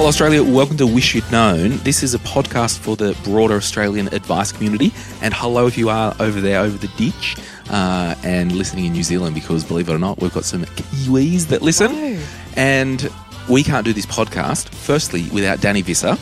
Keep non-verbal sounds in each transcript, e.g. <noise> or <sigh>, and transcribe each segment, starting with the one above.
Hello, Australia. Welcome to Wish You'd Known. This is a podcast for the broader Australian advice community. And hello if you are over there, over the ditch, uh, and listening in New Zealand, because believe it or not, we've got some Kiwis that listen. And we can't do this podcast, firstly, without Danni Visser.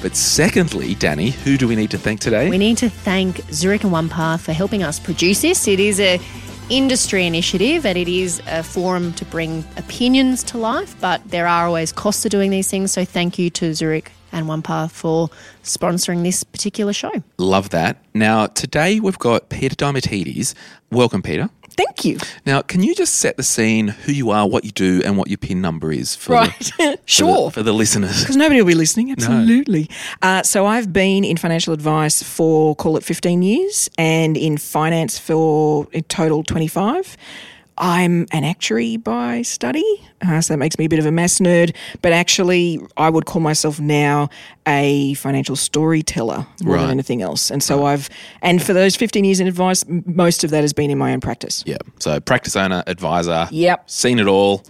But secondly, Danni, who do we need to thank today? We need to thank Zurich and OnePath for helping us produce this. It is a industry initiative and it is a forum to bring opinions to life, but there are always costs to doing these things. So thank you to Zurich and OnePath for sponsoring this particular show. Love that. Now, today we've got Peter Diamatides. Welcome, Peter. Thank you. Now, can you just set the scene, who you are, what you do, and what your PIN number is for, Right. the, <laughs> for, the, sure. for the listeners? Because nobody will be listening. Absolutely. Uh, so I've been in financial advice for, call it 15 years, and in finance for a total 25. I'm an actuary by study, uh, so that makes me a bit of a maths nerd. But actually, I would call myself now a financial storyteller more Right. than anything else. And so I've, and for those 15 years in advice, m- most of that has been in my own practice. Yeah. So, practice owner, advisor. Yep. Seen it all.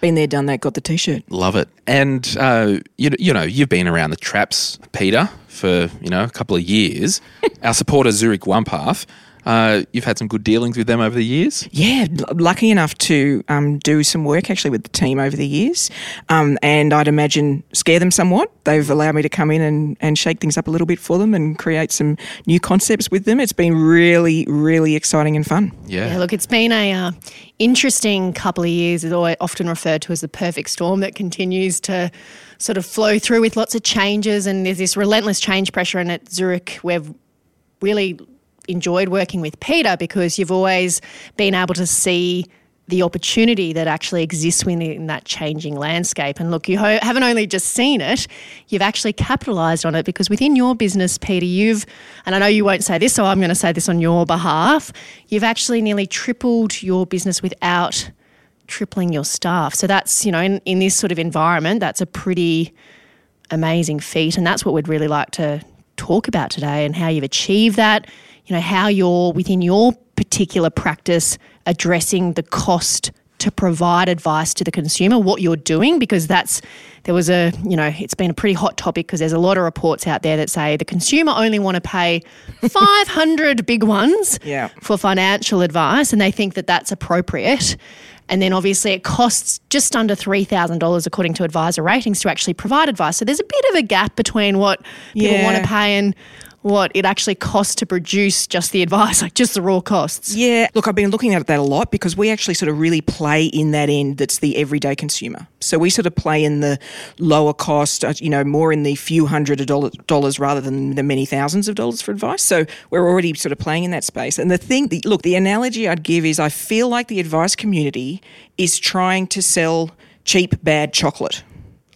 Been there, done that, got the t-shirt. Love it. And uh, you, you know, you've been around the traps, Peter, for you know a couple of years. <laughs> Our supporter Zurich OnePath. Uh, you've had some good dealings with them over the years. Yeah, l- lucky enough to um, do some work actually with the team over the years. Um, and I'd imagine scare them somewhat. They've allowed me to come in and, and shake things up a little bit for them and create some new concepts with them. It's been really, really exciting and fun. Yeah. Yeah, look, it's been a uh, interesting couple of years. It's often referred to as the perfect storm that continues to sort of flow through with lots of changes, and there's this relentless change pressure. And at Zurich, we've really enjoyed working with Peter because you've always been able to see the opportunity that actually exists within that changing landscape. And look, you ho- haven't only just seen it, you've actually capitalized on it because within your business, Peter, you've, and I know you won't say this, so I'm going to say this on your behalf, you've actually nearly tripled your business without tripling your staff. So that's, you know, in, in this sort of environment, that's a pretty amazing feat. And that's what we'd really like to talk about today and how you've achieved that, you know, how you're within your particular practice addressing the cost to provide advice to the consumer, what you're doing, because that's, there was a, you know, it's been a pretty hot topic because there's a lot of reports out there that say the consumer only want to pay <laughs> 500 big ones Yeah. for financial advice and they think that that's appropriate. And then obviously it costs just under $3,000 according to advisor ratings to actually provide advice. So there's a bit of a gap between what people Yeah. want to pay and what it actually costs to produce just the advice, <laughs> like just the raw costs. Yeah, look, I've been looking at that a lot because we actually sort of really play in that end that's the everyday consumer. So we sort of play in the lower cost, uh, you know, more in the few hundred dollars rather than the many thousands of dollars for advice. So we're already sort of playing in that space. And the thing, the, look, the analogy I'd give is I feel like the advice community is trying to sell cheap, bad chocolate.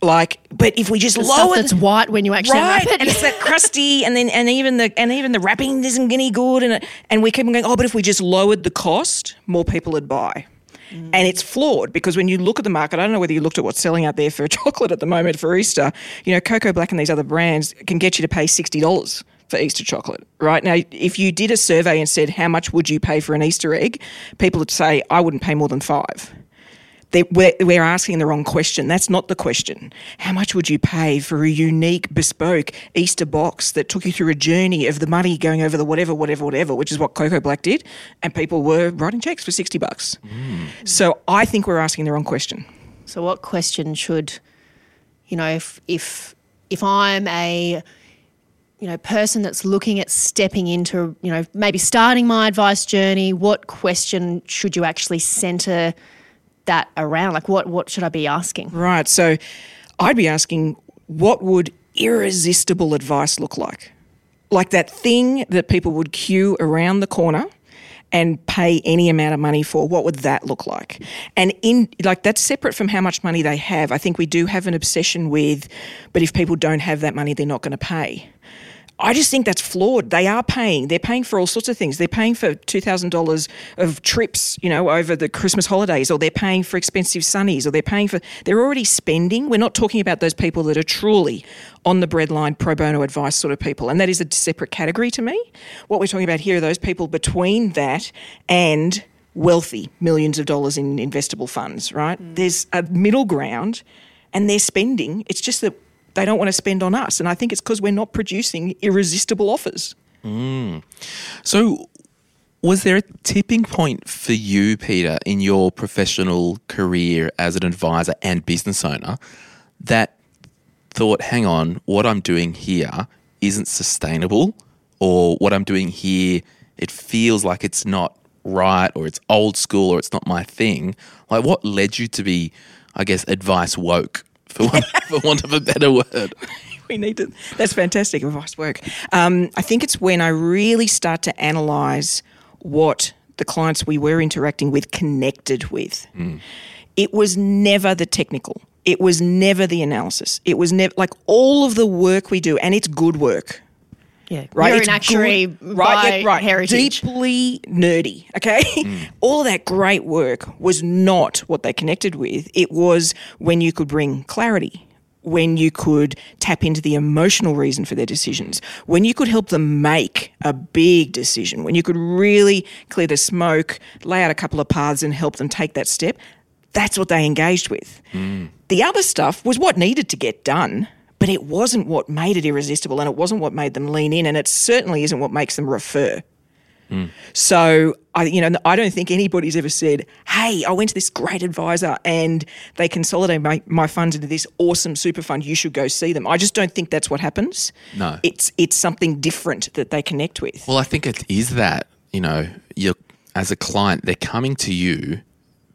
Like, but if we just The lower that's white when you actually right, unwrap it. and it's that crusty, and then and even the and even the wrapping isn't any good, and and we keep going. Oh, but if we just lowered the cost, more people would buy. Mm. And it's flawed because when you look at the market, I don't know whether you looked at what's selling out there for <laughs> chocolate at the moment for Easter. You know, Koko Black and these other brands can get you to pay sixty dollars for Easter chocolate, right? Now, if you did a survey and said how much would you pay for an Easter egg, people would say I wouldn't pay more than five they, we're, we're asking the wrong question. That's not the question. How much would you pay for a unique, bespoke Easter box that took you through a journey of the money going over the whatever, whatever, whatever, which is what Koko Black did, and people were writing checks for sixty bucks. Mm. So I think we're asking the wrong question. So what question should, you know, if if if I'm a you know person that's looking at stepping into, you know, maybe starting my advice journey, what question should you actually center that around? Like what what should I be asking? Right. So I'd be asking, what would irresistible advice look like? Like that thing that people would queue around the corner and pay any amount of money for, what would that look like? And in like that's separate from how much money they have. I think we do have an obsession with, but if people don't have that money, they're not going to pay. I just think that's flawed. They are paying. They're paying for all sorts of things. They're paying for two thousand dollars of trips, you know, over the Christmas holidays, or they're paying for expensive sunnies, or they're paying for. They're already spending. We're not talking about those people that are truly on the breadline pro bono advice sort of people, and that is a separate category to me. What we're talking about here are those people between that and wealthy millions of dollars in investable funds. Right? Mm. There's a middle ground, and they're spending. It's just that they don't want to spend on us. And I think it's because we're not producing irresistible offers. Mm. So, was there a tipping point for you, Peter, in your professional career as an advisor and business owner that thought, hang on, what I'm doing here isn't sustainable, or what I'm doing here, it feels like it's not right, or it's old school, or it's not my thing? Like, what led you to be, I guess, advice woke, for want, <laughs> for want of a better word? <laughs> we need to. That's fantastic advice work. Um, I think it's when I really start to analyze what the clients we were interacting with connected with. It was never the technical. It was never the analysis. It was never like all of the work we do, and it's good work. Yeah, Right, You're It's an actuary good- by yeah, right, heritage. deeply nerdy. Okay, mm. <laughs> all that great work was not what they connected with. It was when you could bring clarity, when you could tap into the emotional reason for their decisions, when you could help them make a big decision, when you could really clear the smoke, lay out a couple of paths, and help them take that step. That's what they engaged with. Mm. The other stuff was what needed to get done, but it wasn't what made it irresistible and it wasn't what made them lean in, and it certainly isn't what makes them refer. So I, you know, I don't think anybody's ever said, "Hey, I went to this great advisor and they consolidated my, my funds into this awesome super fund. You should go see them." I just don't think that's what happens. No. it's it's something different that they connect with. Well, I think it is that, you know, you're as a client, they're coming to you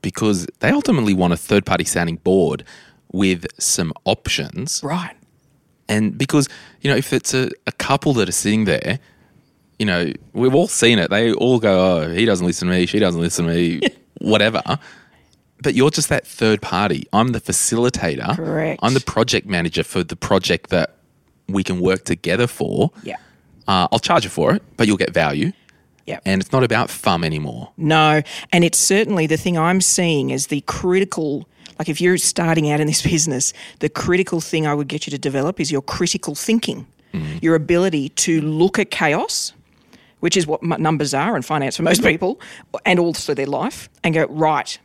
because they ultimately want a third party sounding board with some options. Right. And because, you know, if it's a, a couple that are sitting there, you know, we've all seen it. They all go, oh, he doesn't listen to me, she doesn't listen to me, <laughs> whatever. But you're just that third party. I'm the facilitator. Correct. I'm the project manager for the project that we can work together for. Yeah. Uh, I'll charge you for it, but you'll get value. Yeah. And it's not about fun anymore. No, and it's certainly the thing I'm seeing is the critical. Like if you're starting out in this <laughs> business, the critical thing I would get you to develop is your critical thinking, mm-hmm. your ability to look at chaos, which is what numbers are in finance for most people, and also their life, and go right.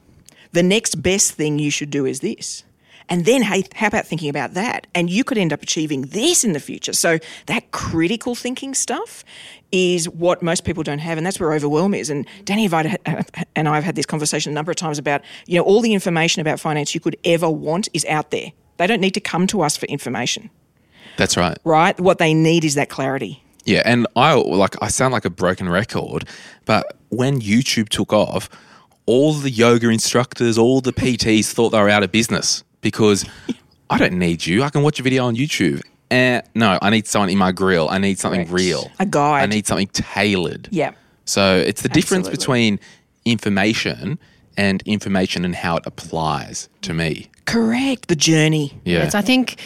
The next best thing you should do is this. And then, hey, how about thinking about that? And you could end up achieving this in the future. So, that critical thinking stuff is what most people don't have. And that's where overwhelm is. And Danni and I have had this conversation a number of times about, you know, all the information about finance you could ever want is out there. They don't need to come to us for information, That's right. right? What they need is that clarity. Yeah, and I like I sound like a broken record, but when YouTube took off, all the yoga instructors, all the PTs thought they were out of business because I don't need you. I can watch a video on YouTube. Eh, no, I need someone in my grill. I need something Correct. real. A guide. I need something tailored. Yeah. So it's the difference Absolutely. between information and information and how it applies to me. Correct. The journey. Yeah. So I think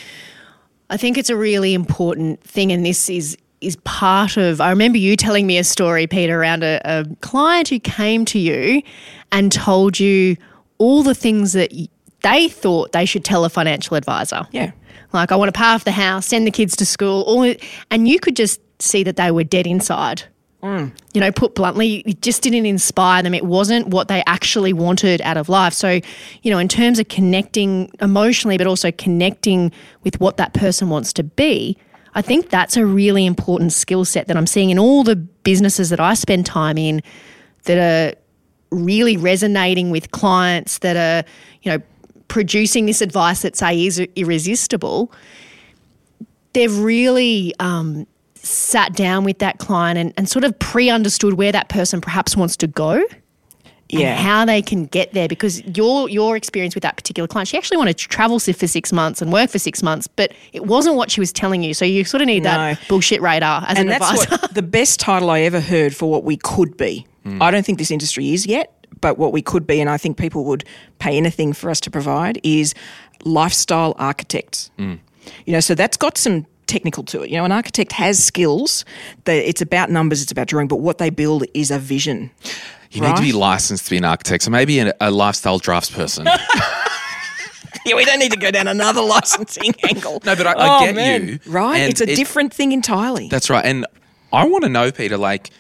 I think it's a really important thing, and this is is part of. I remember you telling me a story, Peter, around a, a client who came to you and told you all the things that y- they thought they should tell a financial advisor. Yeah. Like I want to pay off the house, send the kids to school, all and you could just see that they were dead inside. Mm. You know, put bluntly, it just didn't inspire them. It wasn't what they actually wanted out of life. So, you know, in terms of connecting emotionally, but also connecting with what that person wants to be, I think that's a really important skill set that I'm seeing in all the businesses that I spend time in that are really resonating with clients that are, you know, producing this advice that say is irresistible. They've really um, sat down with that client and, and sort of pre-understood where that person perhaps wants to go Yeah. and how they can get there because your your experience with that particular client she actually wanted to travel for six months and work for six months but it wasn't what she was telling you so you sort of need that bullshit radar as and an that's advisor what <laughs> the best title I ever heard for what we could be. I don't think this industry is yet, but what we could be, and I think people would pay anything for us to provide, is lifestyle architects. Mm. You know, so that's got some technical to it. You know, an architect has skills. That it's about numbers, it's about drawing, but what they build is a vision. you need to be licensed to be an architect, so maybe a, a lifestyle drafts person. <laughs> Yeah, we don't need to go down another licensing <laughs> angle. No, but I- I Oh, get man. you. Right? It's a it- different thing entirely. That's right. And I want to know, Peter, like,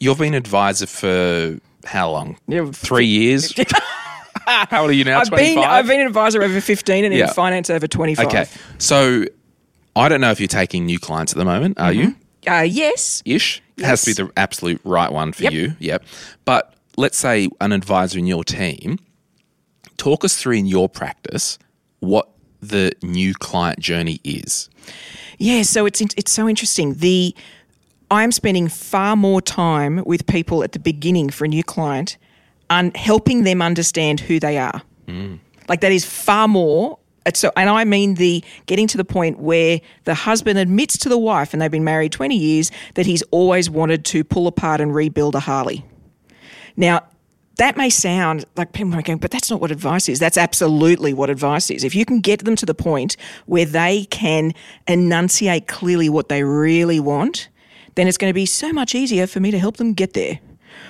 you've been advisor for how long? Yeah, Three years? <laughs> how old are you now? I've been I've been an advisor over fifteen and Yeah. in finance over twenty five. Okay. So I don't know if you're taking new clients at the moment. Are you? Uh, yes. Ish. It has to be the absolute right one for Yep. you. Yep. But let's say an advisor in your team, talk us through in your practice what the new client journey is. Yeah, so it's it's so interesting. The I'm spending far more time with people at the beginning for a new client, and helping them understand who they are. Mm. Like that is far more. It's so, and I mean the getting to the point where the husband admits to the wife, and they've been married 20 years, that he's always wanted to pull apart and rebuild a Harley. Now, that may sound like people are going, but that's not what advice is. That's absolutely what advice is. If you can get them to the point where they can enunciate clearly what they really want, then it's going to be so much easier for me to help them get there.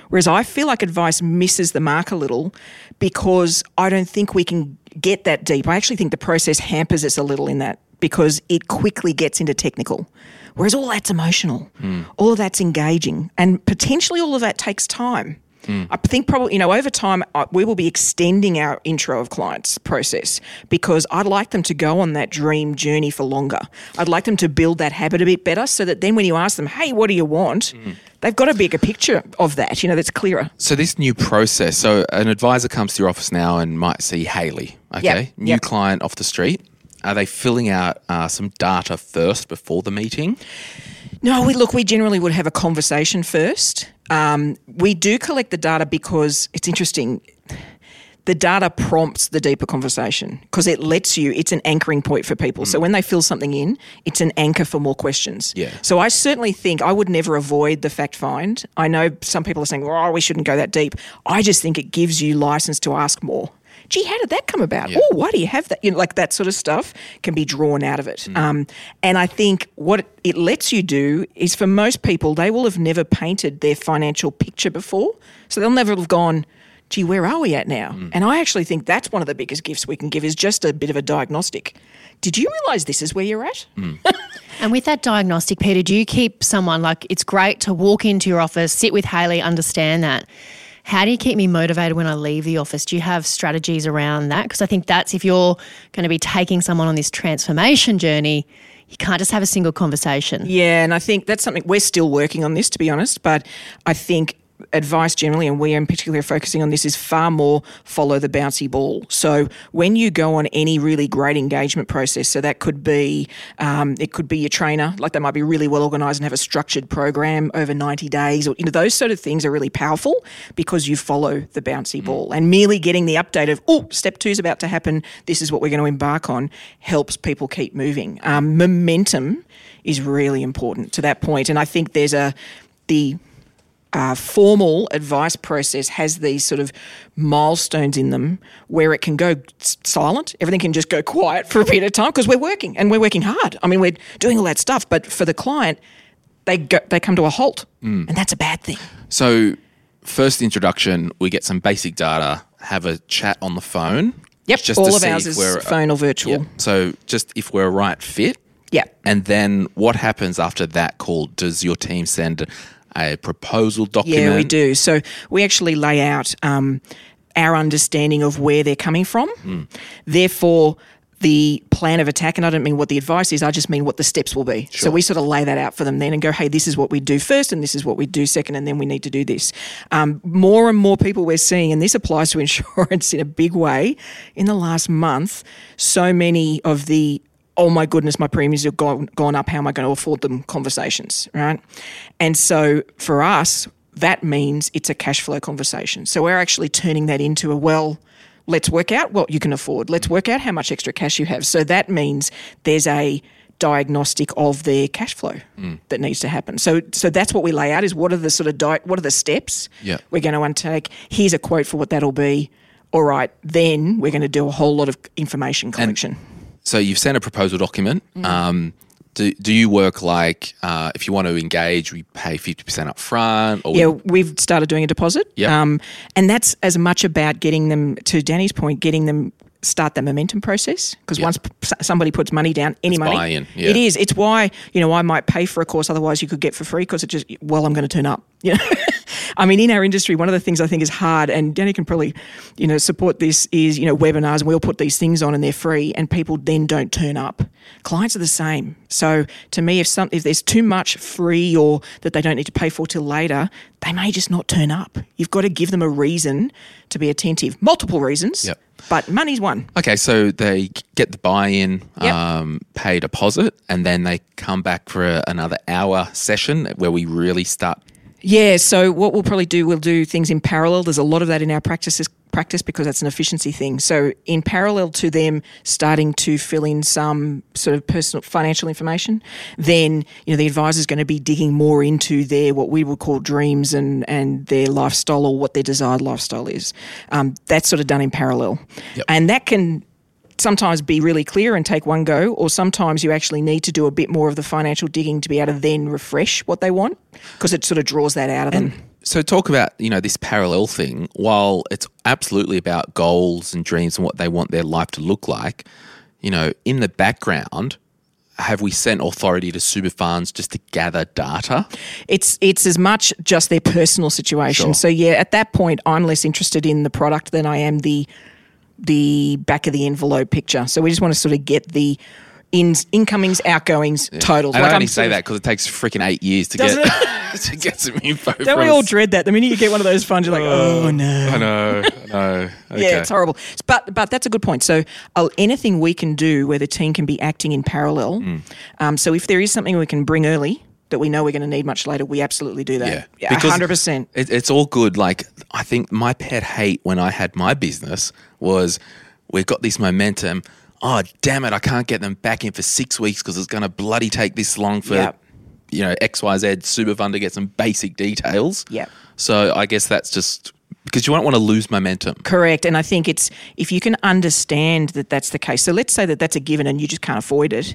Whereas I feel like advice misses the mark a little because I don't think we can get that deep. I actually think the process hampers us a little in that because it quickly gets into technical. Whereas all that's emotional, hmm. all of that's engaging, and potentially all of that takes time. I think probably, you know, over time, uh, we will be extending our intro of clients process because I'd like them to go on that dream journey for longer. I'd like them to build that habit a bit better so that then when you ask them, hey, what do you want? They've got a bigger picture of that, you know, that's clearer. So this new process, so an advisor comes to your office now and might see Haley, okay, Yep, new yep. client off the street. Are they filling out uh, some data first before the meeting? No, we look. We generally would have a conversation first. Um, we do collect the data because it's interesting. The data prompts the deeper conversation because it lets you. It's an anchoring point for people. So when they fill something in, it's an anchor for more questions. Yeah. So I certainly think I would never avoid the fact find. I know some people are saying, "Oh, we shouldn't go that deep." I just think it gives you license to ask more. Gee, how did that come about? Oh, why do you have that? You know, like that sort of stuff can be drawn out of it. Mm. Um, and I think what it lets you do is for most people, they will have never painted their financial picture before. So they'll never have gone, gee, where are we at now? Mm. And I actually think that's one of the biggest gifts we can give is just a bit of a diagnostic. Did you realize this is where you're at? Mm. <laughs> And with that diagnostic, Peter, do you keep someone like it's great to walk into your office, sit with Haley, understand that? How do you keep me motivated when I leave the office? Do you have strategies around that? Because I think that's if you're going to be taking someone on this transformation journey, you can't just have a single conversation. Yeah, and I think that's something we're still working on this, to be honest. But I think advice generally, and we in particular are focusing on this, is far more follow the bouncy ball. So when you go on any really great engagement process, so that could be um, it could be your trainer, like they might be really well organised and have a structured program over ninety days, or you know those sort of things are really powerful because you follow the bouncy ball, and merely getting the update of oh step two is about to happen, this is what we're going to embark on, helps people keep moving. Um, momentum is really important to that point, and I think there's a the uh, formal advice process has these sort of milestones in them where it can go s- silent. Everything can just go quiet for a period of time because we're working and we're working hard. I mean, we're doing all that stuff, but for the client, they go, they come to a halt, and that's a bad thing. So, first introduction, we get some basic data, have a chat on the phone. Yep, just all of ours if is phone or virtual. Yep. So, just if we're a right fit. Yeah. And then what happens after that call? Does your team send a proposal document? Yeah, we do. So we actually lay out um, our understanding of where they're coming from. Therefore, the plan of attack, and I don't mean what the advice is, I just mean what the steps will be. So we sort of lay that out for them then and go, hey, this is what we do first, and this is what we do second, and then we need to do this. Um, more and more people we're seeing, and this applies to <laughs> insurance in a big way, in the last month, so many of the oh my goodness, my premiums have gone, gone up. How am I going to afford them? Conversations, right? And so for us, that means it's a cash flow conversation. So we're actually turning that into a well, let's work out what you can afford. Let's work out how much extra cash you have. So that means there's a diagnostic of their cash flow hmm. that needs to happen. So so that's what we lay out is what are the sort of di- what are the steps Yeah. we're going to undertake. Here's a quote for what that'll be. All right, then we're going to do a whole lot of information collection. So you've sent a proposal document. Mm-hmm. Um, do, do you work like uh, if you want to engage, we pay fifty percent up front? Or Yeah, we've started doing a deposit. Yep. Um, and that's as much about getting them, to Danni's point, getting them start that momentum process. Because Yep. once p- somebody puts money down, any money, buy-in, yeah. it is. It's why, you know, I might pay for a course otherwise you could get for free because it just, well, I'm going to turn up. <laughs> You know? I mean, in our industry, one of the things I think is hard, and Danni can probably, you know, support this is, you know, webinars, and we'll put these things on and they're free, and people then don't turn up. Clients are the same. So to me, if some if there's too much free or that they don't need to pay for till later, they may just not turn up. You've got to give them a reason to be attentive. Multiple reasons. Yep. But money's one. Okay, so they get the buy-in, Yep. um, pay deposit, and then they come back for a, another hour session where we really start. Yeah, so what we'll probably do, we'll do things in parallel. There's a lot of that in our practices practice because that's an efficiency thing. So in parallel to them starting to fill in some sort of personal financial information, then you know the advisor's going to be digging more into their what we would call dreams and and their lifestyle or what their desired lifestyle is. Um, that's sort of done in parallel, Yep. and that can sometimes be really clear and take one go, or sometimes you actually need to do a bit more of the financial digging to be able to then refresh what they want because it sort of draws that out of them. So talk about you know this parallel thing. While it's absolutely about goals and dreams and what they want their life to look like, you know, in the background, have we sent authority to super funds just to gather data? It's it's as much just their personal situation. Sure. So yeah, at that point, I'm less interested in the product than I am the the back of the envelope picture. So we just want to sort of get the ins, incomings, outgoings, totals. And I only I'm say that because it takes freaking eight years to Doesn't get <laughs> to get some info. Don't we all us. dread that? The minute you get one of those funds, you're like, oh no. I know, I know. Okay. <laughs> Yeah, it's horrible. But but that's a good point. So uh, anything we can do where the team can be acting in parallel. Mm. Um, so if there is something we can bring early that we know we're going to need much later, we absolutely do that. Yeah, hundred percent. It, it's all good. Like I think my pet hate when I had my business was we've got this momentum. Oh damn it! I can't get them back in for six weeks because it's going to bloody take this long for Yep. you know X Y Z super fund to get some basic details. Yeah. So I guess that's just because you don't want to lose momentum. Correct. And I think it's if you can understand that that's the case. So let's say that that's a given and you just can't avoid it,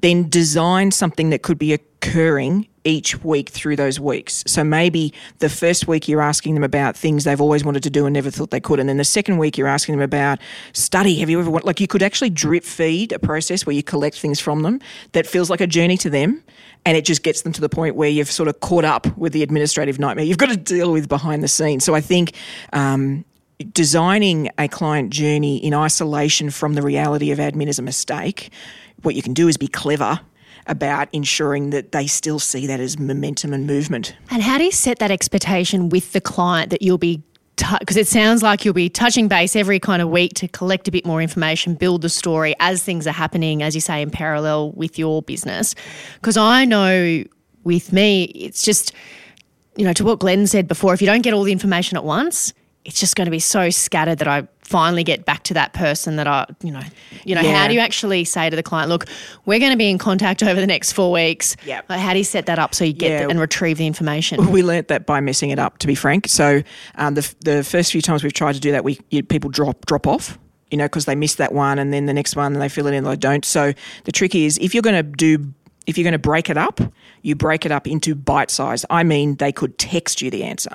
then design something that could be occurring each week through those weeks. So maybe the first week you're asking them about things they've always wanted to do and never thought they could. And then the second week you're asking them about study. Have you ever like you could actually drip feed a process where you collect things from them that feels like a journey to them and it just gets them to the point where you've sort of caught up with the administrative nightmare you've got to deal with behind the scenes. So I think um, designing a client journey in isolation from the reality of admin is a mistake. What you can do is be clever about ensuring that they still see that as momentum and movement. And how do you set that expectation with the client that you'll be because it sounds like you'll be touching base every kind of week to collect a bit more information, build the story as things are happening, as you say, in parallel with your business. Because I know with me, it's just, you know, to what Glen said before, if you don't get all the information at once, it's just going to be so scattered that I finally get back to that person that I, you know, you know, Yeah. how do you actually say to the client, look, we're going to be in contact over the next four weeks. Yep. Like, how do you set that up so you get Yeah. the, and retrieve the information? We learnt that by messing it up, to be frank. So um, the, the first few times we've tried to do that, we you, people drop drop off. You know, because they miss that one, and then the next one, and they fill it in, and they don't. So the trick is, if you're going to do, if you're going to break it up, you break it up into bite size. I mean, they could text you the answer.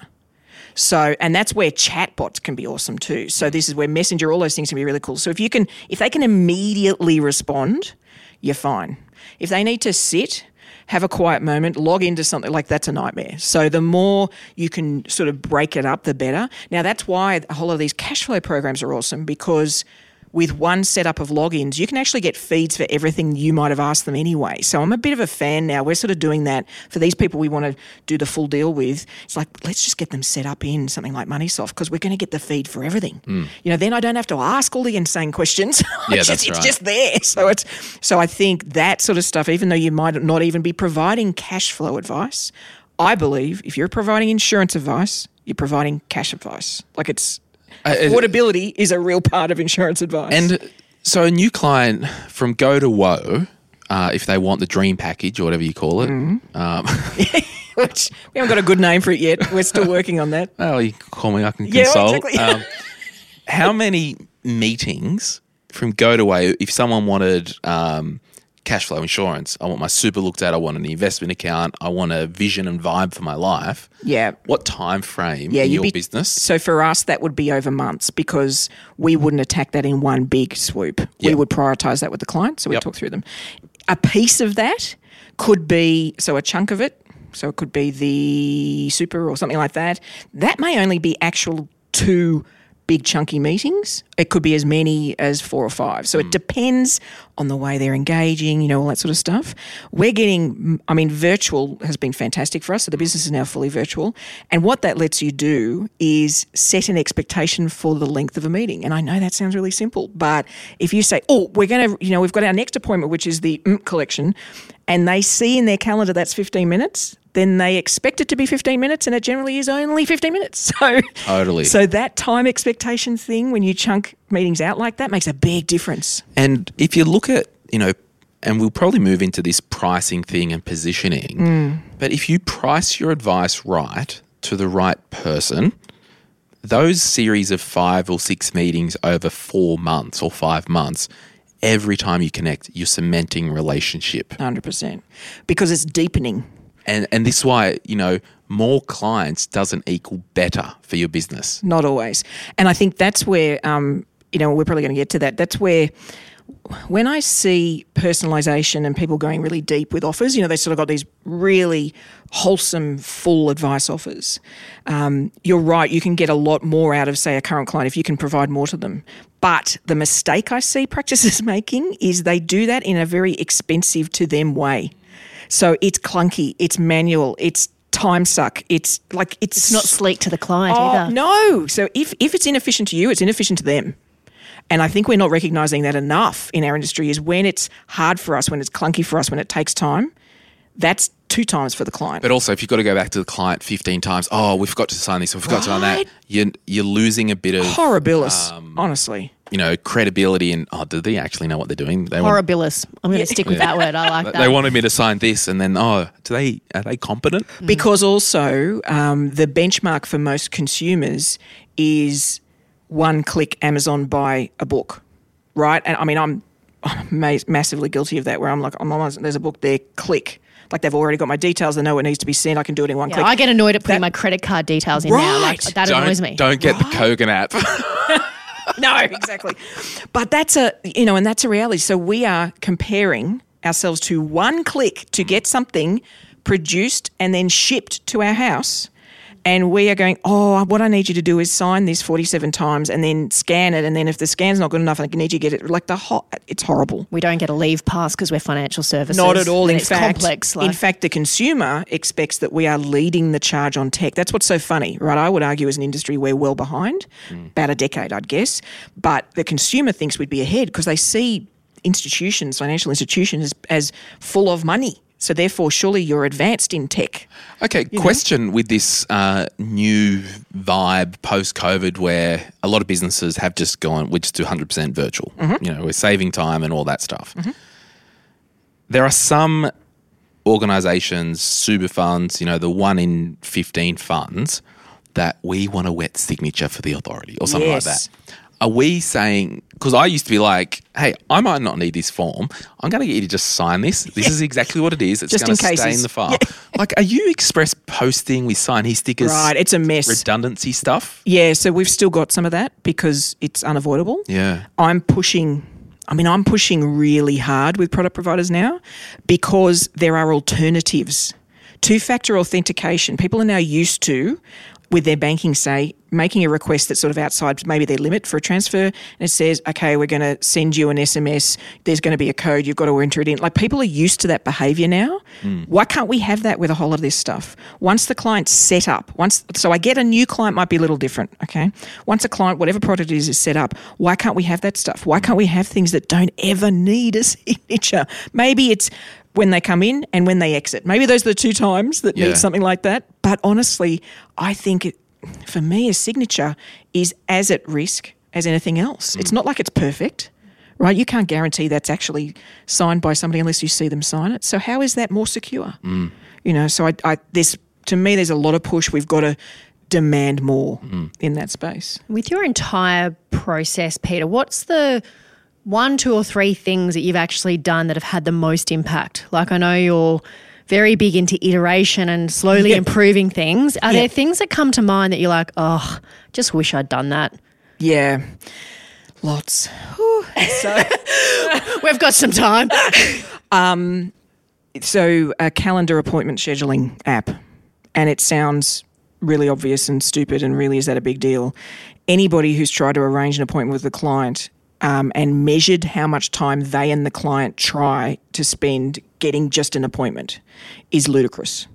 So, and that's where chatbots can be awesome too. So, this is where Messenger, all those things can be really cool. So, if you can, if they can immediately respond, you're fine. If they need to sit, have a quiet moment, log into something like that's a nightmare. So, the more you can sort of break it up, the better. Now, that's why a whole lot of these cash flow programs are awesome because with one setup of logins, you can actually get feeds for everything you might have asked them anyway. So I'm a bit of a fan now. We're sort of doing that for these people we want to do the full deal with. It's like, let's just get them set up in something like MoneySoft because we're going to get the feed for everything. Mm. You know, then I don't have to ask all the insane questions. <laughs> Yeah, it's, that's just, it's just there. So it's so I think that sort of stuff, even though you might not even be providing cash flow advice, I believe if you're providing insurance advice, you're providing cash advice. Like it's Uh, affordability is a real part of insurance advice. And so a new client from Go to Woe, uh, if they want the dream package or whatever you call it, Mm-hmm. um, <laughs> which we haven't got a good name for it yet. We're still working on that. <laughs> oh, you can call me, I can <laughs> Yeah, consult. exactly. Um, how many meetings from Go to Woe, if someone wanted um, cash flow insurance, I want my super looked at, I want an investment account, I want a vision and vibe for my life. Yeah. What time frame Yeah, in your be- business? So for us, that would be over months because we wouldn't attack that in one big swoop. We would prioritize that with the client. So we Yep. talk through them. A piece of that could be so a chunk of it so it could be the super or something like that. That may only be actual two big chunky meetings. It could be as many as four or five. So it depends on the way they're engaging, you know, all that sort of stuff. We're getting, I mean, virtual has been fantastic for us. So the business is now fully virtual. And what that lets you do is set an expectation for the length of a meeting. And I know that sounds really simple, but if you say, oh, we're going to, you know, we've got our next appointment, which is the mm collection, and they see in their calendar that's 15 minutes, then they expect it to be 15 minutes and it generally is only 15 minutes. <laughs> So Totally. So that time expectation thing when you chunk meetings out like that makes a big difference. And if you look at, you know, and we'll probably move into this pricing thing and positioning, mm. but if you price your advice right to the right person, those series of five or six meetings over four months or five months, every time you connect, you're cementing relationship. 100%. Because it's deepening. And and this is why, you know, more clients doesn't equal better for your business. Not always. And I think that's where, um, you know, we're probably going to get to that. That's where, when I see personalization and people going really deep with offers, you know, they sort of got these really wholesome, full advice offers. Um, you're right, you can get a lot more out of, say, a current client if you can provide more to them. But the mistake I see <laughs> practices making is they do that in a very expensive to them way. So it's clunky, it's manual, it's time suck, it's like it's, It's not sleek to the client Oh, either. no. So if, if it's inefficient to you, it's inefficient to them. And I think we're not recognizing that enough in our industry is when it's hard for us, when it's clunky for us, when it takes time, that's two times for the client. But also, if you've got to go back to the client 15 times, oh, we forgot to sign this, we forgot to sign that, you're, you're losing a bit of, Horribilis, Um, honestly. you know, credibility and, oh, do they actually know what they're doing? They want, Horribilis. I'm going to stick with that word. I like <laughs> that. they wanted me to sign this, and then, oh, do they, are they competent? Because also, um, the benchmark for most consumers is one click Amazon buy a book, right? And I mean, I'm, I'm massively guilty of that where I'm like, I'm almost, there's a book there, click. Like they've already got my details, they know what needs to be sent, I can do it in one Yeah, click. I get annoyed at putting That- my credit card details in now. Like Right. that don't, annoys me. Don't get the Kogan app. <laughs> no, exactly. But that's a you know, and that's a reality. So we are comparing ourselves to one click to get something produced and then shipped to our house. And we are going, oh, what I need you to do is sign this 47 times and then scan it. And then if the scan's not good enough, I need you to get it. Like the hot, it's horrible. We don't get a leave pass because we're financial services. Not at all. And In it's fact, complex. in fact, the consumer expects that we are leading the charge on tech. That's what's so funny, right? I would argue as an industry we're well behind, mm. about a decade, I'd guess. But the consumer thinks we'd be ahead because they see institutions, financial institutions, as, as full of money. So therefore, surely you're advanced in tech. Okay, question with this uh, new vibe post COVID where a lot of businesses have just gone, we just do 100% virtual. You know, we're saving time and all that stuff. There are some organizations, super funds, you know, the one in 15 funds that we want a wet signature for the authority or something like that. Are we saying, because I used to be like, hey, I might not need this form. I'm going to get you to just sign this. This is exactly what it is. It's going to stay in the file. <laughs> Like, are you express posting with sign here stickers? Right, it's a mess. Redundancy stuff? Yeah, so we've still got some of that because it's unavoidable. Yeah. I'm pushing. I mean, I'm pushing really hard with product providers now because there are alternatives. Two factor authentication, people are now used to, with their banking, say, making a request that's sort of outside maybe their limit for a transfer. And it says, okay, we're going to send you an SMS. There's going to be a code. You've got to enter it in. Like people are used to that behavior now. Hmm. Why can't we have that with a whole lot of this stuff? Once the client's set up, once, so I get a new client might be a little different. Okay. Once a client, whatever product it is, is set up, why can't we have that stuff? Why can't we have things that don't ever need a <laughs> signature? Maybe it's when they come in and when they exit. Maybe those are the two times that Yeah. need something like that. But honestly, I think it, for me, a signature is as at risk as anything else. It's mm. not like it's perfect, right? You can't guarantee that's actually signed by somebody unless you see them sign it. So how is that more secure? Mm. You know, so I, I there's to me, there's a lot of push. We've got to demand more mm. in that space. With your entire process, Peter, what's the one, two, or three things that you've actually done that have had the most impact? Like, I know you're very big into iteration and slowly Yep. improving things. Are Yep. there things that come to mind that you're like, oh, just wish I'd done that? Yeah, lots. Whew. So. <laughs> We've got some time. <laughs> Um, so a calendar appointment scheduling app, and it sounds really obvious and stupid, and really is that a big deal? Anybody who's tried to arrange an appointment with a client um, and measured how much time they and the client try to spend getting just an appointment is ludicrous.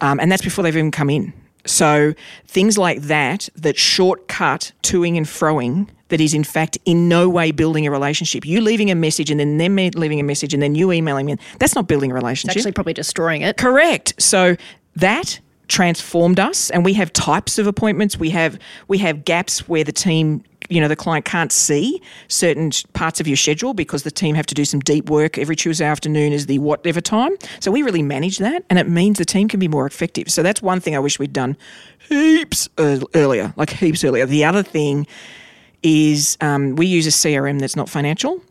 Um, and that's before they've even come in. So things like that, that shortcut toing and froing, that is in fact in no way building a relationship. You leaving a message and then them leaving a message and then you emailing me, that's not building a relationship. It's actually probably destroying it. Correct. So that transformed us and we have types of appointments we have we have gaps where the team you know the client can't see certain parts of your schedule because the team have to do some deep work every Tuesday afternoon is the whatever time. So we really manage that, and it means the team can be more effective. So that's one thing I wish we'd done heaps earlier, like heaps earlier. The other thing is um, we use a CRM that's not financial,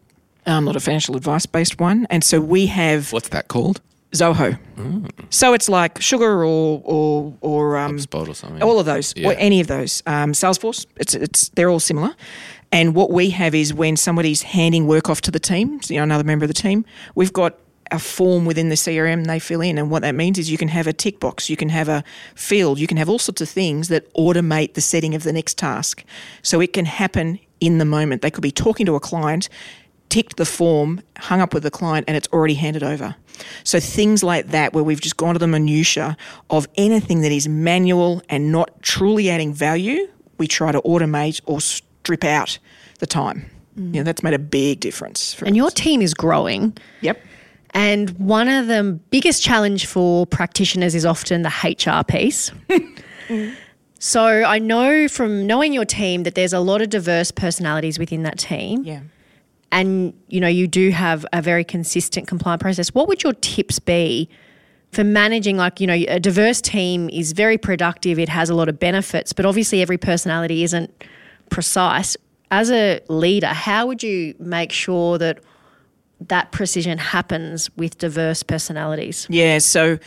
um, not a financial advice based one, and so we have what's that called? Zoho. Mm. So it's like Sugar or or or um, HubSpot or something. All of those, yeah. or any of those. Um, Salesforce. It's it's they're all similar. And what we have is when somebody's handing work off to the team, you know, another member of the team, we've got a form within the CRM they fill in. And what that means is you can have a tick box, you can have a field, you can have all sorts of things that automate the setting of the next task. So it can happen in the moment. They could be talking to a client ticked the form, hung up with the client, and it's already handed over. So things like that, where we've just gone to the minutiae of anything that is manual and not truly adding value, we try to automate or strip out the time. Mm. You know, that's made a big difference. and us. your team is growing. Yep. And one of the biggest challenge for practitioners is often the HR piece. mm. <laughs> So I know from knowing your team that there's a lot of diverse personalities within that team. Yeah and you know you do have a very consistent compliant process what would your tips be for managing like you know a diverse team is very productive it has a lot of benefits but obviously every personality isn't precise. As a leader how would you make sure that that precision happens with diverse personalities? Yeah so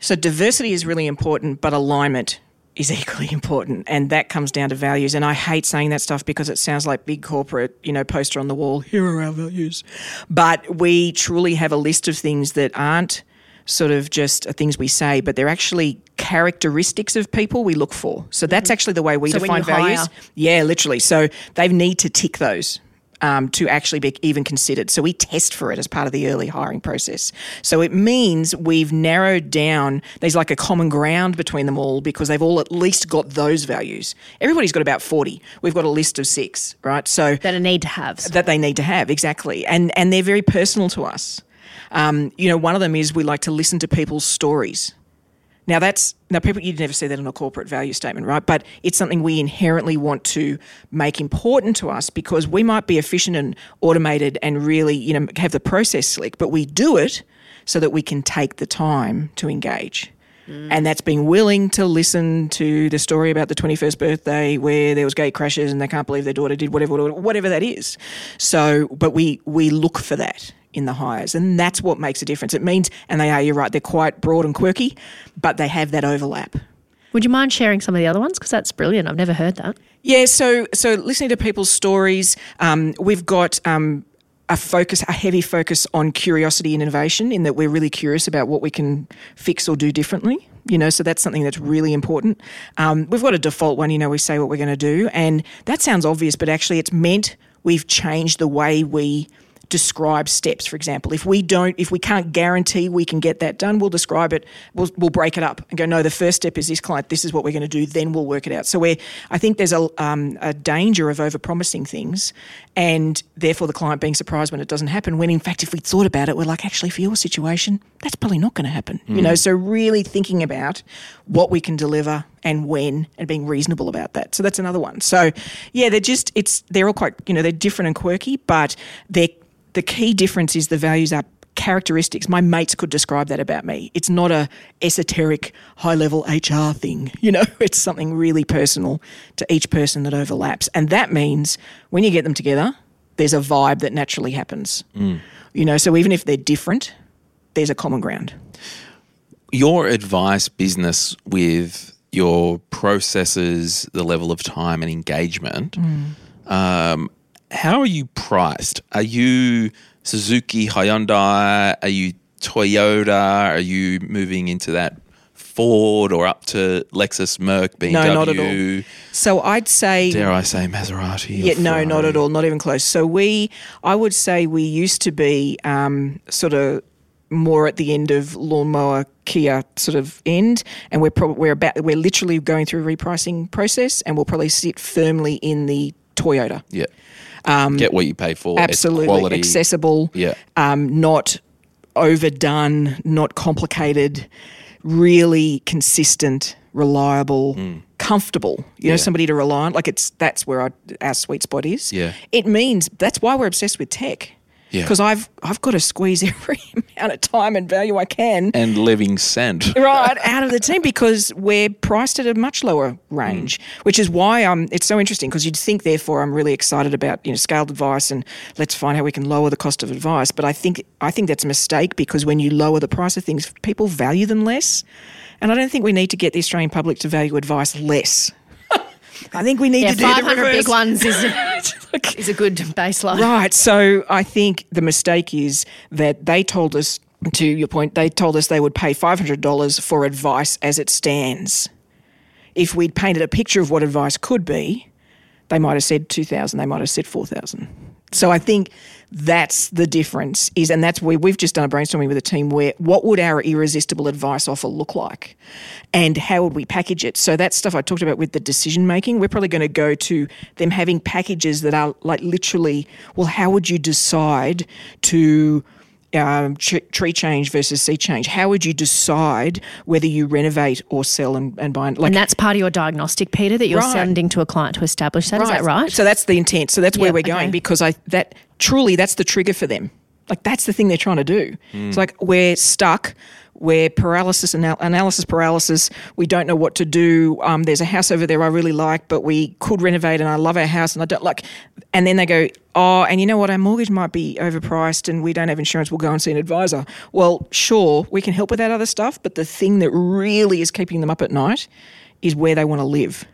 so diversity is really important but alignment is equally <laughs> important and that comes down to values. And I hate saying that stuff because it sounds like big corporate you know poster on the wall here are our values. But we truly have a list of things that aren't sort of just things we say but they're actually characteristics of people we look for. So that's mm-hmm. actually the way we so define values hire. yeah literally. So they need to tick those um, to actually be even considered. So we test for it as part of the early hiring process. So it means we've narrowed down, there's like a common ground between them all because they've all at least got those values. Everybody's got about 40. We've got a list of six, right? So that a need to have. That they need to have, exactly. And, and they're very personal to us. Um, you know, one of them is we like to listen to people's stories. Now that's now people you'd never see that in a corporate value statement, right? But it's something we inherently want to make important to us because we might be efficient and automated and really, you know, have the process slick, but we do it so that we can take the time to engage. Mm. And that's being willing to listen to the story about the 21st birthday where there was gate crashes and they can't believe their daughter did whatever, whatever that is. So, but we, we look for that in the hires. And that's what makes a difference. It means, and they are, you're right, they're quite broad and quirky, but they have that overlap. Would you mind sharing some of the other ones? Because that's brilliant. I've never heard that. Yeah, so so listening to people's stories, um, we've got um, a focus, a heavy focus on curiosity and innovation, in that we're really curious about what we can fix or do differently. You know, so that's something that's really important. Um, we've got a default one. You know, we say what we're going to do, and that sounds obvious, but actually, it's meant we've changed the way we describe steps, for example. If we don't, if we can't guarantee we can get that done, we'll describe it, we'll, we'll break it up and go, no, the first step is this client, this is what we're going to do, then we'll work it out. So we're, I think there's a, um, a danger of over-promising things and therefore the client being surprised when it doesn't happen, when in fact, if we thought about it, we're like, actually, for your situation, that's probably not going to happen. Mm. You know, so really thinking about what we can deliver and when and being reasonable about that. So that's another one. So yeah, they're just, it's, they're all quite, you know, they're different and quirky, but they're the key difference is the values are characteristics. My mates could describe that about me. It's not a esoteric high level HR thing. You know, <laughs> it's something really personal to each person that overlaps. And that means when you get them together, there's a vibe that naturally happens. Mm. You know, so even if they're different, there's a common ground. Your advice business with your processes, the level of time and engagement, mm. um, how are you priced? Are you Suzuki, Hyundai? Are you Toyota? Are you moving into that Ford or up to Lexus, Merc, BMW? No, not at all. So I'd say Dare I say Maserati? Yeah, no, not at all, not even close. So we, I would say we used to be um, sort of more at the end of lawnmower Kia sort of end, and we're probably we're about we're literally going through a repricing process, and we'll probably sit firmly in the Toyota. Yeah. Get what you pay for. Um, Absolutely accessible. Yeah. um, not overdone, not complicated, really consistent, reliable, comfortable. You know, Hmm. Somebody to rely on. Like it's that's where our, our sweet spot is. Yeah. it means that's why we're obsessed with tech. Yeah. because I've I've got to squeeze <laughs> every amount of time and value I can. And living sand. <laughs> Right out of the team because we're priced at a much lower range, which is why um it's so interesting because you'd think therefore I'm really excited about you know scaled advice and let's find how we can lower the cost of advice. But I think I think that's a mistake because when you lower the price of things, people value them less, and I don't think we need to get the Australian public to value advice less. I think we need Yeah, to do the 500 reverse. big ones is a, <laughs> is a good baseline. Right. So I think the mistake is that they told us, to your point, they told us they would pay $500 for advice as it stands. If we'd painted a picture of what advice could be, they might have said 2000 they might have said 4000 so i think that's the difference is and that's where we've just done a brainstorming with a team where what would our irresistible advice offer look like and how would we package it so that stuff i talked about with the decision making we're probably going to go to them having packages that are like literally well how would you decide to um, tree change versus sea change. How would you decide whether you renovate or sell and, and buy? Like And that's part of your diagnostic, Peter, that you're Right. sending to a client to establish that. Is that right? So that's the intent. So that's where we're going okay. because I that truly that's the trigger for them. Like that's the thing they're trying to do. It's like we're stuck. We're paralysis anal- analysis paralysis. We don't know what to do. Um, there's a house over there I really like, but we could renovate, and I love our house, and I don't like. And then they go, oh, and you know what? Our mortgage might be overpriced, and we don't have insurance. We'll go and see an advisor. Well, sure, we can help with that other stuff, but the thing that really is keeping them up at night is where they want to live.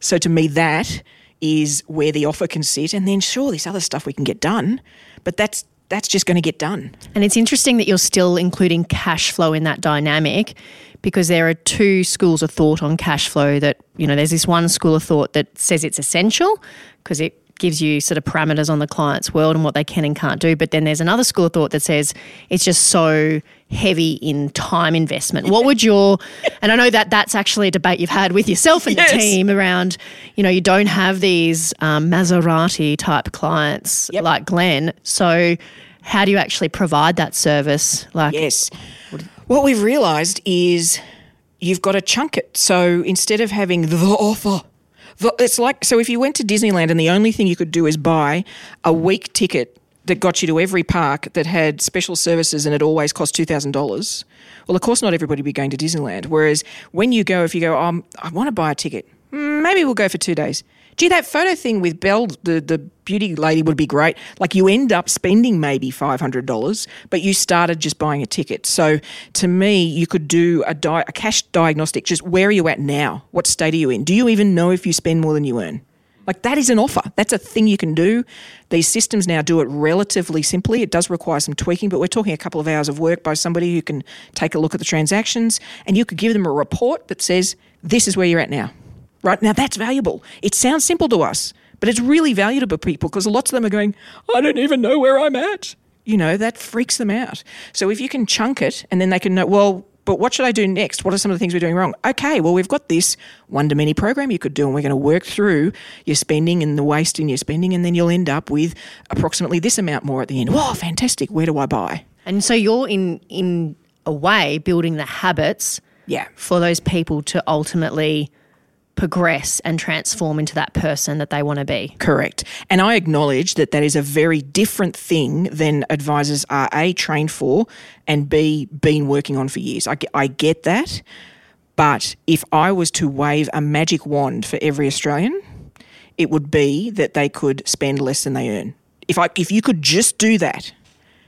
So to me, that is where the offer can sit, and then sure, this other stuff we can get done, but that's that's just going to get done. And it's interesting that you're still including cash flow in that dynamic because there are two schools of thought on cash flow that, you know, there's this one school of thought that says it's essential because it gives you sort of parameters on the client's world and what they can and can't do. But then there's another school of thought that says it's just so heavy in time investment. What would your, and I know that that's actually a debate you've had with yourself and Yes. the team around, you know, you don't have these um, Maserati type clients Yep. like Glen. So, how do you actually provide that service? Like, Yes. What we've realised is you've got to chunk it. So instead of having the offer, the, it's like so if you went to Disneyland and the only thing you could do is buy a week ticket that got you to every park that had special services and it always cost two thousand dollars. Well, of course, not everybody would be going to Disneyland. Whereas when you go, if you go, um, I want to buy a ticket, mm, maybe we'll go for two days. Gee, that photo thing with Belle, the, the beauty lady, would be great. Like you end up spending maybe $500, but you started just buying a ticket. So to me, you could do a, di- a cash diagnostic. Just where are you at now? What state are you in? Do you even know if you spend more than you earn? Like that is an offer. That's a thing you can do. These systems now do it relatively simply. It does require some tweaking, but we're talking a couple of hours of work by somebody who can take a look at the transactions and you could give them a report that says, this is where you're at now. Right? Now that's valuable. It sounds simple to us, but it's really valuable to people because lots of them are going, I don't even know where I'm at. You know, that freaks them out. So if you can chunk it and then they can know, well, but what should I do next? What are some of the things we're doing wrong? Okay, well, we've got this one to many program you could do, and we're going to work through your spending and the waste in your spending, and then you'll end up with approximately this amount more at the end. Wow, fantastic. Where do I buy? and so you're in in a way building the habits Yeah. for those people to ultimately progress and transform into that person that they want to be. Correct. And I acknowledge that that is a very different thing than advisors are A, trained for, and B, been working on for years. I, I get that. But if I was to wave a magic wand for every Australian, it would be that they could spend less than they earn. If, I, if you could just do that,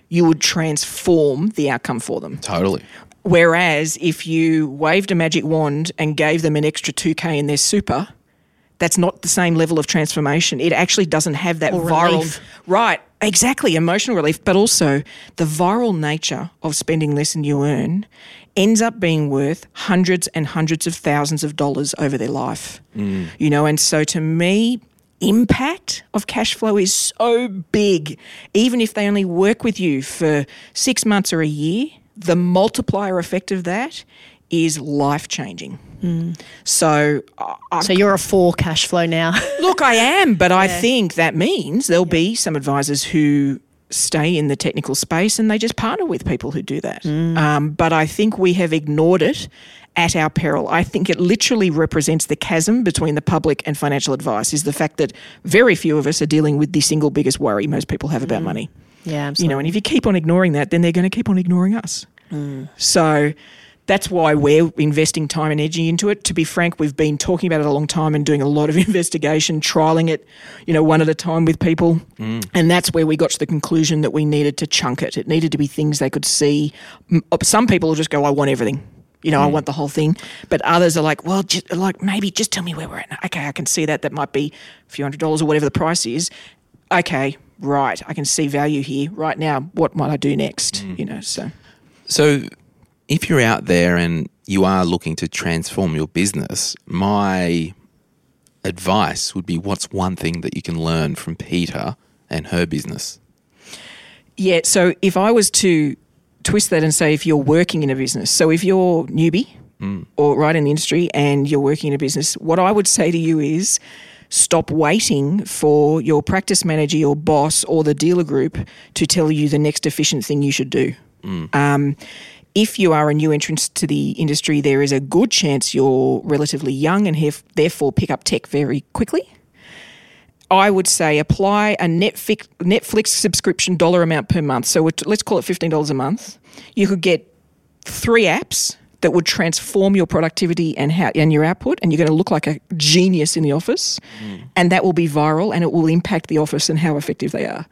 you would transform the outcome for them. Totally. Whereas if you waved a magic wand and gave them an extra 2K in their super, that's not the same level of transformation. It actually doesn't have that Or viral. relief. Right. Exactly, emotional relief, but also the viral nature of spending less than you earn ends up being worth hundreds and hundreds of thousands of dollars over their life. Mm. You know, and so to me, impact of cash flow is so big. Even if they only work with you for six months or a year, the multiplier effect of that is life changing. Mm. So, I- So you're a four cash flow now. <laughs> Look, I am, but I think that means there'll be some advisors who stay in the technical space and they just partner with people who do that. Mm. Um, but I think we have ignored it at our peril. I think it literally represents the chasm between the public and financial advice is the fact that very few of us are dealing with the single biggest worry most people have about mm. money. Yeah, You absolutely. know, and if you keep on ignoring that, then they're going to keep on ignoring us. Mm. So that's why we're investing time and energy into it. To be frank, we've been talking about it a long time and doing a lot of <laughs> investigation, trialing it, you know, one at a time with people. Mm. And that's where we got to the conclusion that we needed to chunk it. It needed to be things they could see. Uh, some people will just go, I want everything. You know, I mm. want the whole thing. But others are like, well, just, like maybe just tell me where we're at. Okay, I can see that. That might be a few hundred dollars or whatever the price is. Okay, right. I can see value here. Right now, what might I do next? Mm. You know, so. So, if you're out there and you are looking to transform your business, my advice would be what's one thing that you can learn from Peter and her business? Yeah. So if I was to twist that and say, if you're working in a business, so if you're newbie mm. or right in the industry and you're working in a business, what I would say to you is stop waiting for your practice manager, your boss, or the dealer group to tell you the next efficient thing you should do. Um, if you are a new entrant to the industry, there is a good chance you're relatively young and have, therefore pick up tech very quickly. I would say apply a Netflix, Netflix subscription dollar amount per month. So let's call it $15 a month. You could get three apps that would transform your productivity and how and your output and you're going to look like a genius in the office and that will be viral and it will impact the office and how effective they are.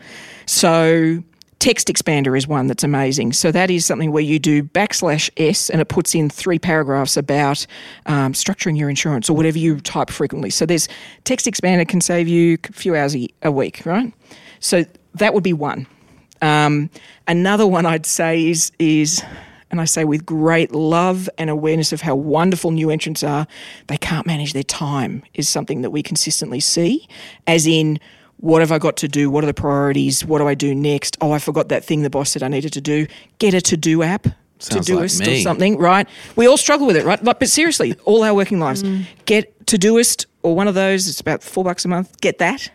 So TextExpander is one that's amazing. So that is something where you do backslash S and it puts in three paragraphs about um, structuring your insurance or whatever you type frequently. So there's TextExpander can save you a few hours a, a week, right? So that would be one. Um, another one I'd say is is, and I say with great love and awareness of how wonderful new entrants are, they can't manage their time. Is something that we consistently see, as in. What have I got to do? What are the priorities? What do I do next? Oh, I forgot that thing the boss said I needed to do. Get a to do app, Sounds to like doist me. or something, right? We all struggle with it, right? Like, but seriously, all our working lives. Mm. Get Todoist or one of those. It's about four bucks a month. Get that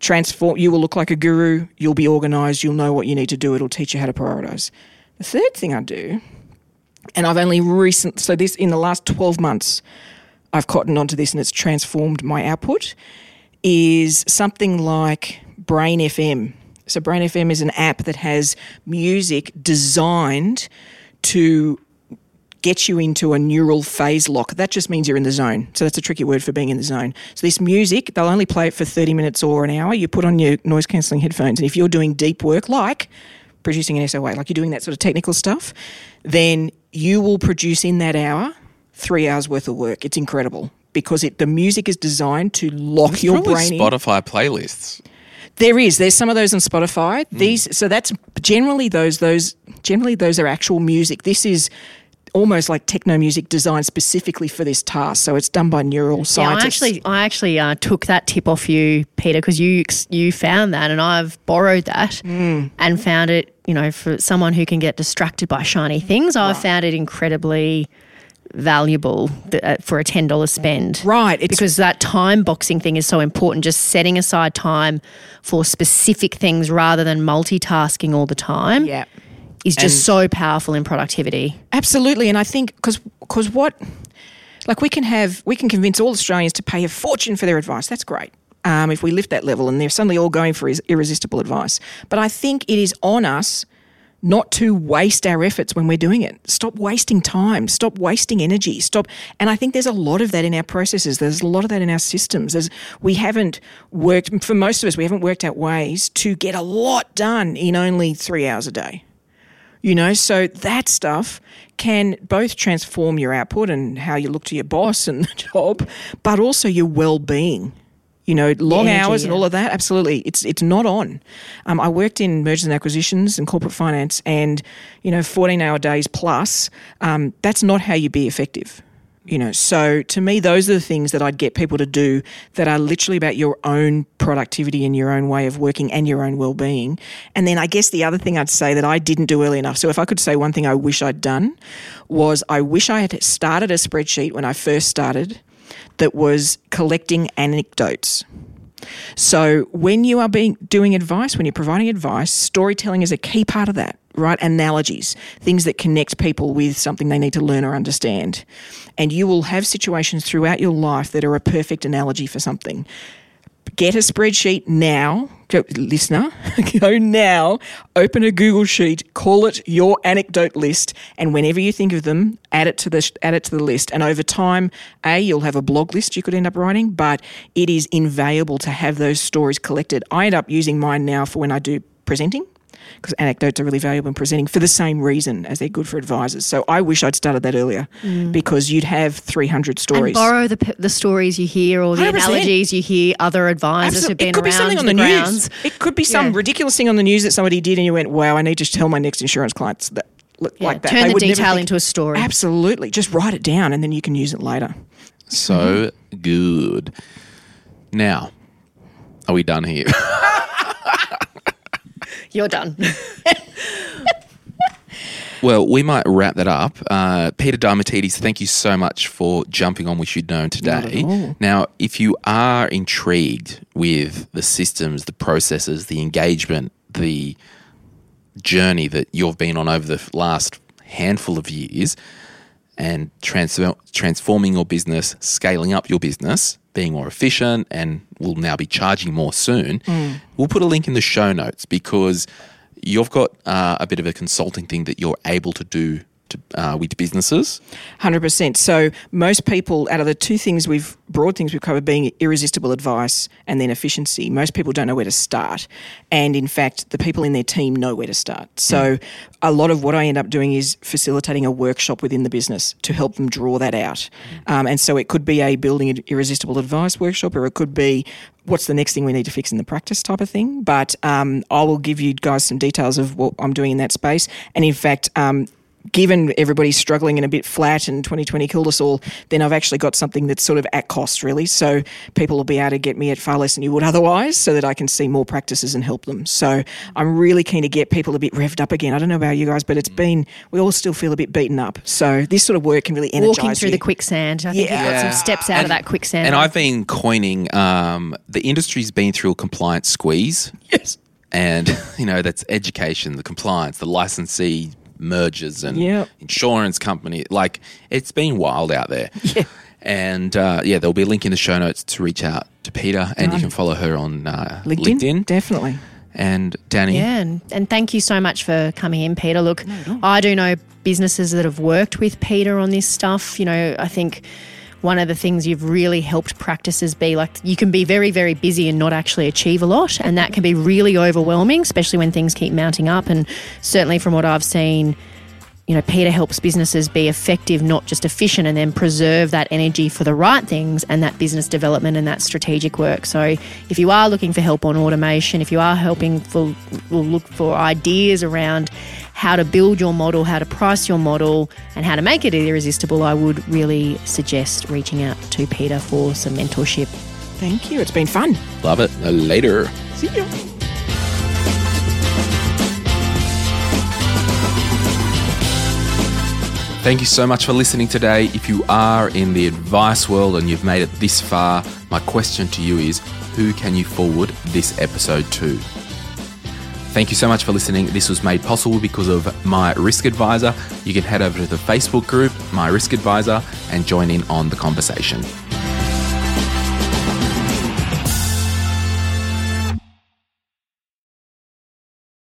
transform you will look like a guru you'll be organized you'll know what you need to do it'll teach you how to prioritize the third thing i do and i've only recent so this in the last 12 months i've cottoned onto this and it's transformed my output is something like Brain.fm so Brain.fm is an app that has music designed to get you into a neural phase lock. That just means you're in the zone. So that's a tricky word for being in the zone. So this music, they'll only play it for 30 minutes or an hour. You put on your noise cancelling headphones, and if you're doing deep work like producing an SOA, like you're doing that sort of technical stuff, then you will produce in that hour three hours worth of work. It's incredible because it the music is designed to lock your brain in. Spotify playlists. There is. There's some of those on Spotify. Hmm. These so that's generally those those generally those are actual music. This is almost like techno music designed specifically for this task. So it's done by neural Yeah, I actually, I actually uh, took that tip off you, Peter, because you you found that, and I've borrowed that and found it. You know, for someone who can get distracted by shiny things, I've found it incredibly valuable th- uh, for a ten dollars spend. Right, it's- because that time boxing thing is so important. Just setting aside time for specific things rather than multitasking all the time. yeah. Is just And- so powerful in productivity. Absolutely, and I think because because what like we can have we can convince all Australians to pay a fortune for their advice. That's great. Um, if we lift that level and they're suddenly all going for irresistible advice, but I think it is on us not to waste our efforts when we're doing it. Stop wasting time. Stop wasting energy. Stop. And I think there's a lot of that in our processes. There's a lot of that in our systems. There's, we haven't worked, for most of us, we haven't worked out ways to get a lot done in only three hours a day. You know, so that stuff can both transform your output and how you look to your boss and <laughs> the job, but also your well being. You know, long energy, hours and yeah. all of that. Absolutely, it's it's not on. Um, I worked in mergers and acquisitions and corporate finance, and you know, fourteen hour days plus. Um, that's not how you be effective. You know, so to me, those are the things that I'd get people to do that are literally about your own productivity and your own way of working and your own well-being. And then I guess the other thing I'd say that I didn't do early enough. So if I could say one thing I wish I'd done was I wish I had started a spreadsheet when I first started that was collecting anecdotes. So when you are being doing advice, when you're providing advice, storytelling is a key part of that, right? Analogies, things that connect people with something they need to learn or understand. And you will have situations throughout your life that are a perfect analogy for something. Get a spreadsheet now, go, listener, <laughs> go now, open a Google sheet, call it your anecdote list, and whenever you think of them, add it to the add it to the list. And over time, a you'll have a blog list you could end up writing, but it is invaluable to have those stories collected. I end up using mine now for when I do presenting because anecdotes are really valuable in presenting for the same reason as they're good for advisors. So I wish I'd started that earlier mm. because you'd have 300 And stories. borrow the, the stories you hear or the 100%. analogies you hear other advisors Absolute- who've been it could be around something on the, the, news. grounds. It could be some Yeah. ridiculous thing on the news that somebody did, and you went, "Wow, I need to tell my next insurance clients that." look Yeah, Like that. turn They the would detail think- into a story. Absolutely, just write it down, and then you can use it later. So mm-hmm. good. Now, are we done here? <laughs> You're done. <laughs> Well, we might wrap that up. Uh, Peter Diamatides, thank you so much for jumping on Wish You'd Known today. Now, if you are intrigued with the systems, the processes, the engagement, the journey that you've been on over the last handful of years, and transfer, transforming your business, scaling up your business, being more efficient, and will now be charging more soon. We'll put a link in the show notes because you've got uh, a bit of a consulting thing that you're able to do to, uh, with businesses. Hundred percent. So most people, out of the two things we've broad things we've covered, being irresistible advice and then efficiency, most people don't know where to start. And in fact, the people in their team know where to start. So a lot of what I end up doing is facilitating a workshop within the business to help them draw that out. Um, and so it could be a building an irresistible advice workshop, or it could be what's the next thing we need to fix in the practice type of thing. But um, I will give you guys some details of what I'm doing in that space. And in fact, um, given everybody's struggling and a bit flat and 2020 killed us all, then I've actually got something that's sort of at cost, really. So people will be able to get me at far less than you would otherwise so that I can see more practices and help them. So I'm really keen to get people a bit revved up again. I don't know about you guys, but it's been, we all still feel a bit beaten up. So this sort of work can really energize Walking through you. the quicksand. I think you've got Yeah. some steps out of that quicksand. And I've been coining, um, the industry's been through a compliance squeeze. Yes. And, <laughs> you know, that's education, the compliance, the licensee mergers and Yep. insurance company. Like, it's been wild out there. <laughs> Yeah. And uh, yeah, there'll be a link in the show notes to reach out to Peter, and you can follow her on uh, LinkedIn? LinkedIn. Definitely. And Danni, Yeah, and, and thank you so much for coming in, Peter. Look, I do know businesses that have worked with Peter on this stuff. You know, I think one of the things you've really helped practices be like you can be very, very busy and not actually achieve a lot. And that can be really overwhelming, especially when things keep mounting up. And certainly from what I've seen, you know, Peter helps businesses be effective, not just efficient, and then preserve that energy for the right things and that business development and that strategic work. So, if you are looking for help on automation, if you are helping for, look for ideas around how to build your model, how to price your model, and how to make it irresistible, I would really suggest reaching out to Peter for some mentorship. Thank you. It's been fun. love it. Later. See you. Thank you so much for listening today. If you are in the advice world and you've made it this far, my question to you is who can you forward this episode to? Thank you so much for listening. This was made possible because of My Risk Adviser. You can head over to the Facebook group, My Risk Adviser, and join in on the conversation.